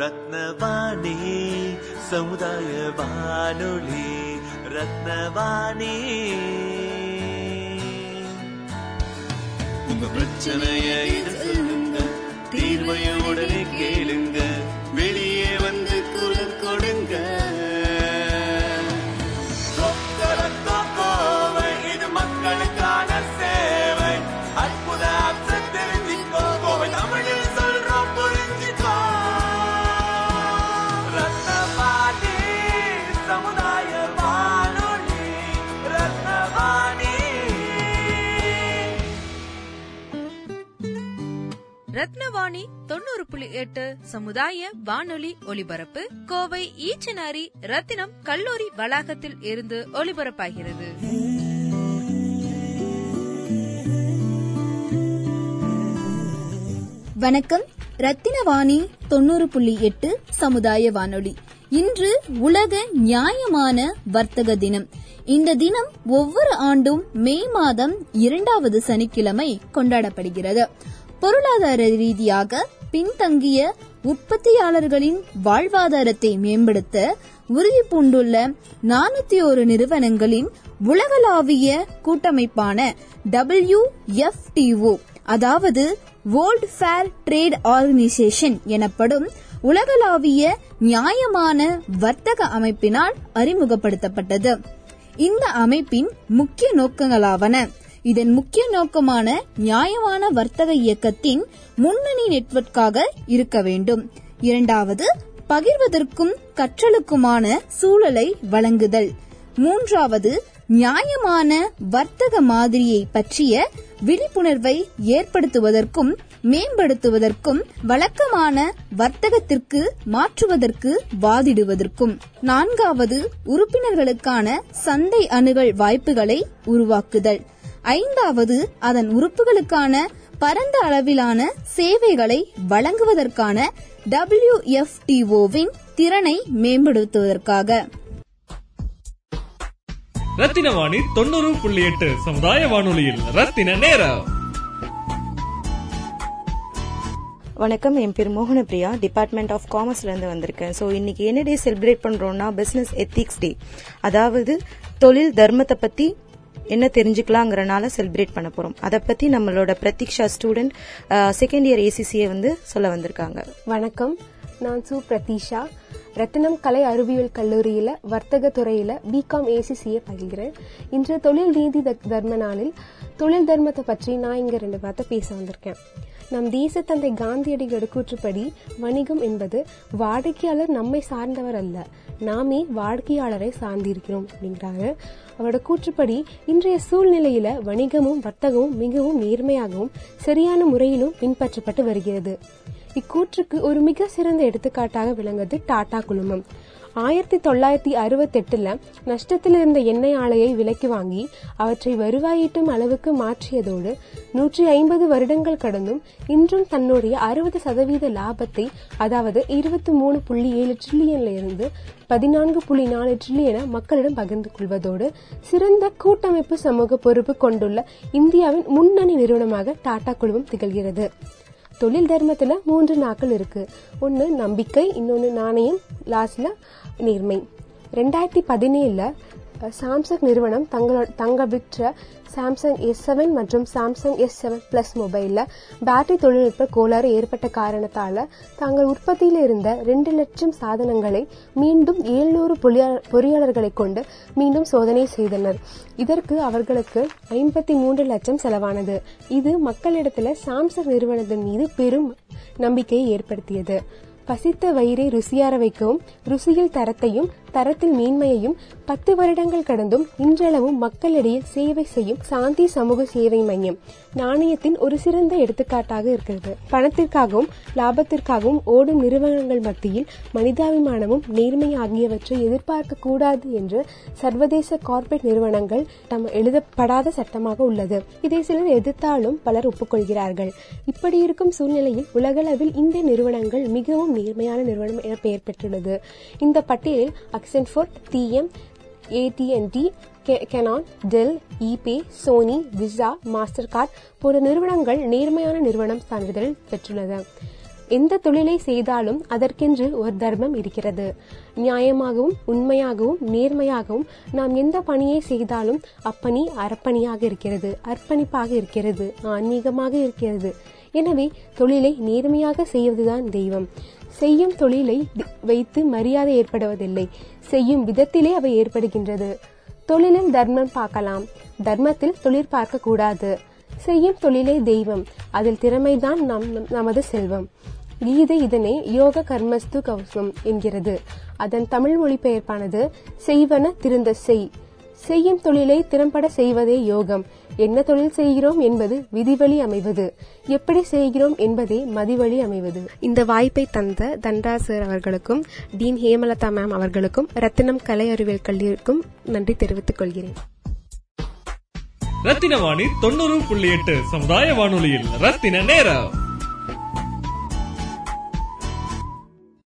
ரத்னவாணி சமுதாய வானொலி ரத்னவாணி உங்க பிரச்சனைய இது சொல்லுங்க தீர்வைய உடனே கேளுங்க பாணி தொண்ணூறு புள்ளி எட்டு சமுதாய வானொலி ஒலிபரப்பு கோவை ஈச்சனாரி ரத்தினம் கல்லூரி வளாகத்தில் இருந்து ஒலிபரப்பாகிறது. வணக்கம். ரத்தினவாணி தொண்ணூறு புள்ளி எட்டு சமுதாய வானொலி. இன்று உலக நியாயமான வர்த்தக தினம். இந்த தினம் ஒவ்வொரு ஆண்டும் மே மாதம் இரண்டாவது சனிக்கிழமை கொண்டாடப்படுகிறது. பொருளாதார ரீதியாக பின்தங்கிய உற்பத்தியாளர்களின் வாழ்வாதாரத்தை மேம்படுத்த உறுதி பூண்டுள்ள நானூத்தி ஒரு நிறுவனங்களின் உலகளாவிய கூட்டமைப்பான டபிள்யூ எஃப்டிஓ அதாவது வேர்ல்ட் ஃபேர் ட்ரேட் ஆர்கனைசேஷன் எனப்படும் உலகளாவிய நியாயமான வர்த்தக அமைப்பினால் அறிமுகப்படுத்தப்பட்டது. இந்த அமைப்பின் முக்கிய நோக்கங்களாவன இதன் முக்கிய நோக்கமான நியாயமான வர்த்தக இயக்கத்தின் முன்னணி நெட்வொர்க்காக இருக்க வேண்டும். இரண்டாவது பகிர்வதற்கும் கற்றலுக்குமான சூழலை வழங்குதல். மூன்றாவது நியாயமான வர்த்தக மாதிரியை பற்றிய விழிப்புணர்வை ஏற்படுத்துவதற்கும் மேம்படுத்துவதற்கும் வழக்கமான வர்த்தகத்திற்கு மாற்றுவதற்கு வாதிடுவதற்கும். நான்காவது உறுப்பினர்களுக்கான சந்தை அணுகல் வாய்ப்புகளை உருவாக்குதல். ஐந்தாவது அதன் உறுப்புகளுக்கான பரந்த அளவிலான சேவைகளை வழங்குவதற்கான டபிள்யூஎஃப்டிஓவின் திறனை மேம்படுத்துவதற்காக. ரத்தின வாணி தொண்ணூறு புள்ளி எட்டு சமுதாய வானொலியில் ரத்தின நேரம். வணக்கம் என் பேர் மோகனபிரியா டிபார்ட்மெண்ட் ஆஃப் காமர்ஸ்லேருந்து வந்திருக்கேன். ஸோ இன்னைக்கு என்ன டே செலிப்ரேட் பண்ணுறோம்னா பிஸ்னஸ் எத்திக்ஸ் டே அதாவது தொழில் தர்மத்தை பற்றி என்ன தெரிஞ்சுக்கலாங்கிறனால செலிப்ரேட் பண்ண போகிறோம் அதை பற்றி நம்மளோட பிரதீக்ஷா ஸ்டூடெண்ட் செகண்ட் இயர் ஏசிசியை வந்து சொல்ல வந்திருக்காங்க. வணக்கம். நான் சு பிரதீஷா ரத்தினம் கலை அறிவியல் கல்லூரியில் வர்த்தக துறையில் பிகாம் ஏசிசியை பகிர்கிறேன் இன்று தொழில் நீதி தர்ம நாளில் தொழில் தர்மத்தை பற்றி நான் இங்கே ரெண்டு வார்த்தை பேச வந்திருக்கேன். நம் தேசத்தந்தை காந்தியடிகளோட கூற்றுப்படி வணிகம் என்பது வாடிக்கையாளர் நம்மை சார்ந்தவர் அல்ல. நாமே வாடிக்கையாளரை சார்ந்திருக்கிறோம் அப்படிங்கிறாங்க. அவரோட கூற்றுப்படி இன்றைய சூழ்நிலையில வணிகமும் வர்த்தகமும் மிகவும் நேர்மையாகவும் சரியான முறையிலும் பின்பற்றப்பட்டு வருகிறது. இக்கூற்றுக்கு ஒரு மிக சிறந்த எடுத்துக்காட்டாக விளங்குவது டாடா குழுமம். ஆயிரத்தி தொள்ளாயிரத்தி அறுபத்தெட்டுல நஷ்டத்தில் இருந்த எண்ணெய் ஆலையை விலைக்கு வாங்கி அவற்றை வருவாயீட்டும் அளவுக்கு மாற்றியதோடு நூற்றி ஐம்பது வருடங்கள் கடந்தும் இன்றும் தன்னுடைய அறுபது சதவீத லாபத்தை அதாவது இருபத்தி மூணு புள்ளி ஏழு ட்ரில்லியன்ல இருந்து பதினான்கு புள்ளி நாலு ட்ரில்லியனை மக்களிடம் பகிர்ந்து கொள்வதோடு சிறந்த கூட்டமைப்பு சமூக பொறுப்பு கொண்டுள்ள இந்தியாவின் முன்னணி நிறுவனமாக டாடா குழுமம் திகழ்கிறது. தொழில் தர்மத்துல மூன்று நாட்கள் இருக்கு. ஒன்னு நம்பிக்கை இன்னொன்னு நாணயம். லாஸ்ட்ல நேர்மை. ரெண்டாயிரத்தி பதினேழுல சாம்சங் நிறுவனம் தங்களோட தங்க விற்ற சாம்சங் எஸ் செவன் மற்றும் சாம்சங் எஸ் செவன் பிளஸ் மொபைலில் பேட்டரி தொழில்நுட்ப கோளாறு ஏற்பட்ட காரணத்தால் தாங்கள் உற்பத்தியில் இருந்த ரெண்டு லட்சம் சாதனங்களை மீண்டும் ஏழ்நூறு பொறியாளர்களை கொண்டு மீண்டும் சோதனை செய்தனர். இதற்கு அவர்களுக்கு ஐம்பத்தி மூன்று லட்சம் செலவானது. இது மக்களிடத்தில் சாம்சங் நிறுவனத்தின் மீது பெரும் நம்பிக்கையை ஏற்படுத்தியது. பசித்த வயிறை ருசியார வைக்கவும் ருசியில் தரத்தையும் தரத்தில் மேன்மையையும் பத்து வருடங்கள் கடந்தும் இன்றளவும் மக்களிடையே சேவை செய்யும் சாந்தி சமூக சேவை மையம் நாணயத்தின் ஒரு சிறந்த எடுத்துக்காட்டாக இருக்கிறது. பணத்திற்காகவும் லாபத்திற்காகவும் ஓடும் நிறுவனங்கள் மத்தியில் மனிதாபிமானமும் நேர்மை ஆகியவற்றை எதிர்பார்க்க கூடாது என்று சர்வதேச கார்ப்பரேட் நிறுவனங்கள் தம் எழுதப்படாத சட்டமாக உள்ளது. இதை சிலர் எதிர்த்தாலும் பலர் ஒப்புக்கொள்கிறார்கள். இப்படி இருக்கும் சூழ்நிலையில் உலகளவில் இந்த நிறுவனங்கள் மிகவும் நேர்மையான நிறுவனம் என பெயர் பெற்றுள்ளது. இந்த பட்டியலில் Accenture DM AT and T Canon Dell eBay Sony Visa Mastercard போன்ற நிறுவனங்கள் நேர்மையான நிறுவனம் சான்றிதழ் பெற்றுள்ளது. எந்த தொழிலை செய்தாலும் அதற்கென்று ஒரு தர்மம் இருக்கிறது. நியாயமாகவும் உண்மையாகவும் நேர்மையாகவும் நாம் எந்த பணியை செய்தாலும் அப்பணி அறப்பணியாக இருக்கிறது அர்ப்பணிப்பாக இருக்கிறது ஆன்மீகமாக இருக்கிறது. எனவே தொழிலை நேர்மையாக செய்வதுதான் தெய்வம். செய்யும் தொழிலை வைத்து மரியாதை ஏற்படுவதில்லை. செய்யும் விதத்திலே அவை ஏற்படுகின்றது. தொழிலில் தர்மம் பார்க்கலாம். தர்மத்தில் தொழில் பார்க்க கூடாது செய்யும் தொழிலே தெய்வம். அதில் திறமைதான் நம் நம்- நமது செல்வம். கீதை இதனை யோக கர்மஸ்து கௌசம் என்கிறது. அதன் தமிழ் மொழிபெயர்ப்பானது செய்வன திருந்த செய். செய்யும் தொழிலை திறம்பட செய்வதே யோகம். என்ன தொழில் செய்கிறோம் என்பது விதிவழி அமைவது. எப்படி செய்கிறோம் என்பதே மதிவழி அமைவது. இந்த வாய்ப்பை தந்த தண்டராசர் அவர்களுக்கும் டீன் ஹேமலதா மேம் அவர்களுக்கும் ரத்தினம் கலை அறிவியல் கல்லூரிக்கும் நன்றி தெரிவித்துக் கொள்கிறேன். ரத்தின வாணி தொண்ணூறு புள்ளி எட்டு சமுதாய வானொலியில் ரத்தின நேரம்.